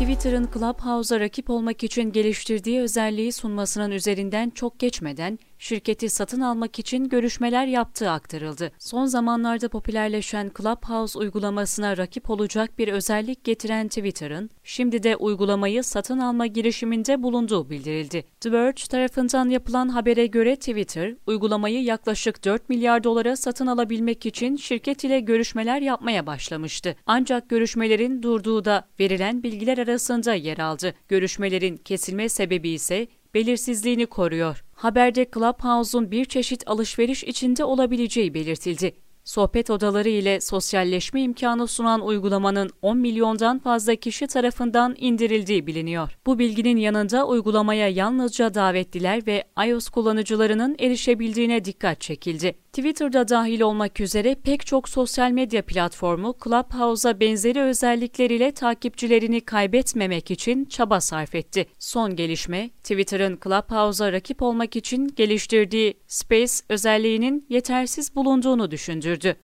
Twitter'ın Clubhouse'a rakip olmak için geliştirdiği özelliği sunmasının üzerinden çok geçmeden şirketi satın almak için görüşmeler yaptığı aktarıldı. Son zamanlarda popülerleşen Clubhouse uygulamasına rakip olacak bir özellik getiren Twitter'ın şimdi de uygulamayı satın alma girişiminde bulunduğu bildirildi. The Verge tarafından yapılan habere göre Twitter, uygulamayı yaklaşık 4 milyar dolara satın alabilmek için şirket ile görüşmeler yapmaya başlamıştı. Ancak görüşmelerin durduğu da verilen bilgiler arasında yer aldı. Görüşmelerin kesilme sebebi ise belirsizliğini koruyor. Haberde Clubhouse'un bir çeşit alışveriş içinde olabileceği belirtildi. Sohbet odaları ile sosyalleşme imkanı sunan uygulamanın 10 milyondan fazla kişi tarafından indirildiği biliniyor. Bu bilginin yanında uygulamaya yalnızca davetliler ve iOS kullanıcılarının erişebildiğine dikkat çekildi. Twitter'da dahil olmak üzere pek çok sosyal medya platformu Clubhouse'a benzeri özellikleriyle takipçilerini kaybetmemek için çaba sarf etti. Son gelişme, Twitter'ın Clubhouse'a rakip olmak için geliştirdiği Space özelliğinin yetersiz bulunduğunu düşündürdü. arttırıcı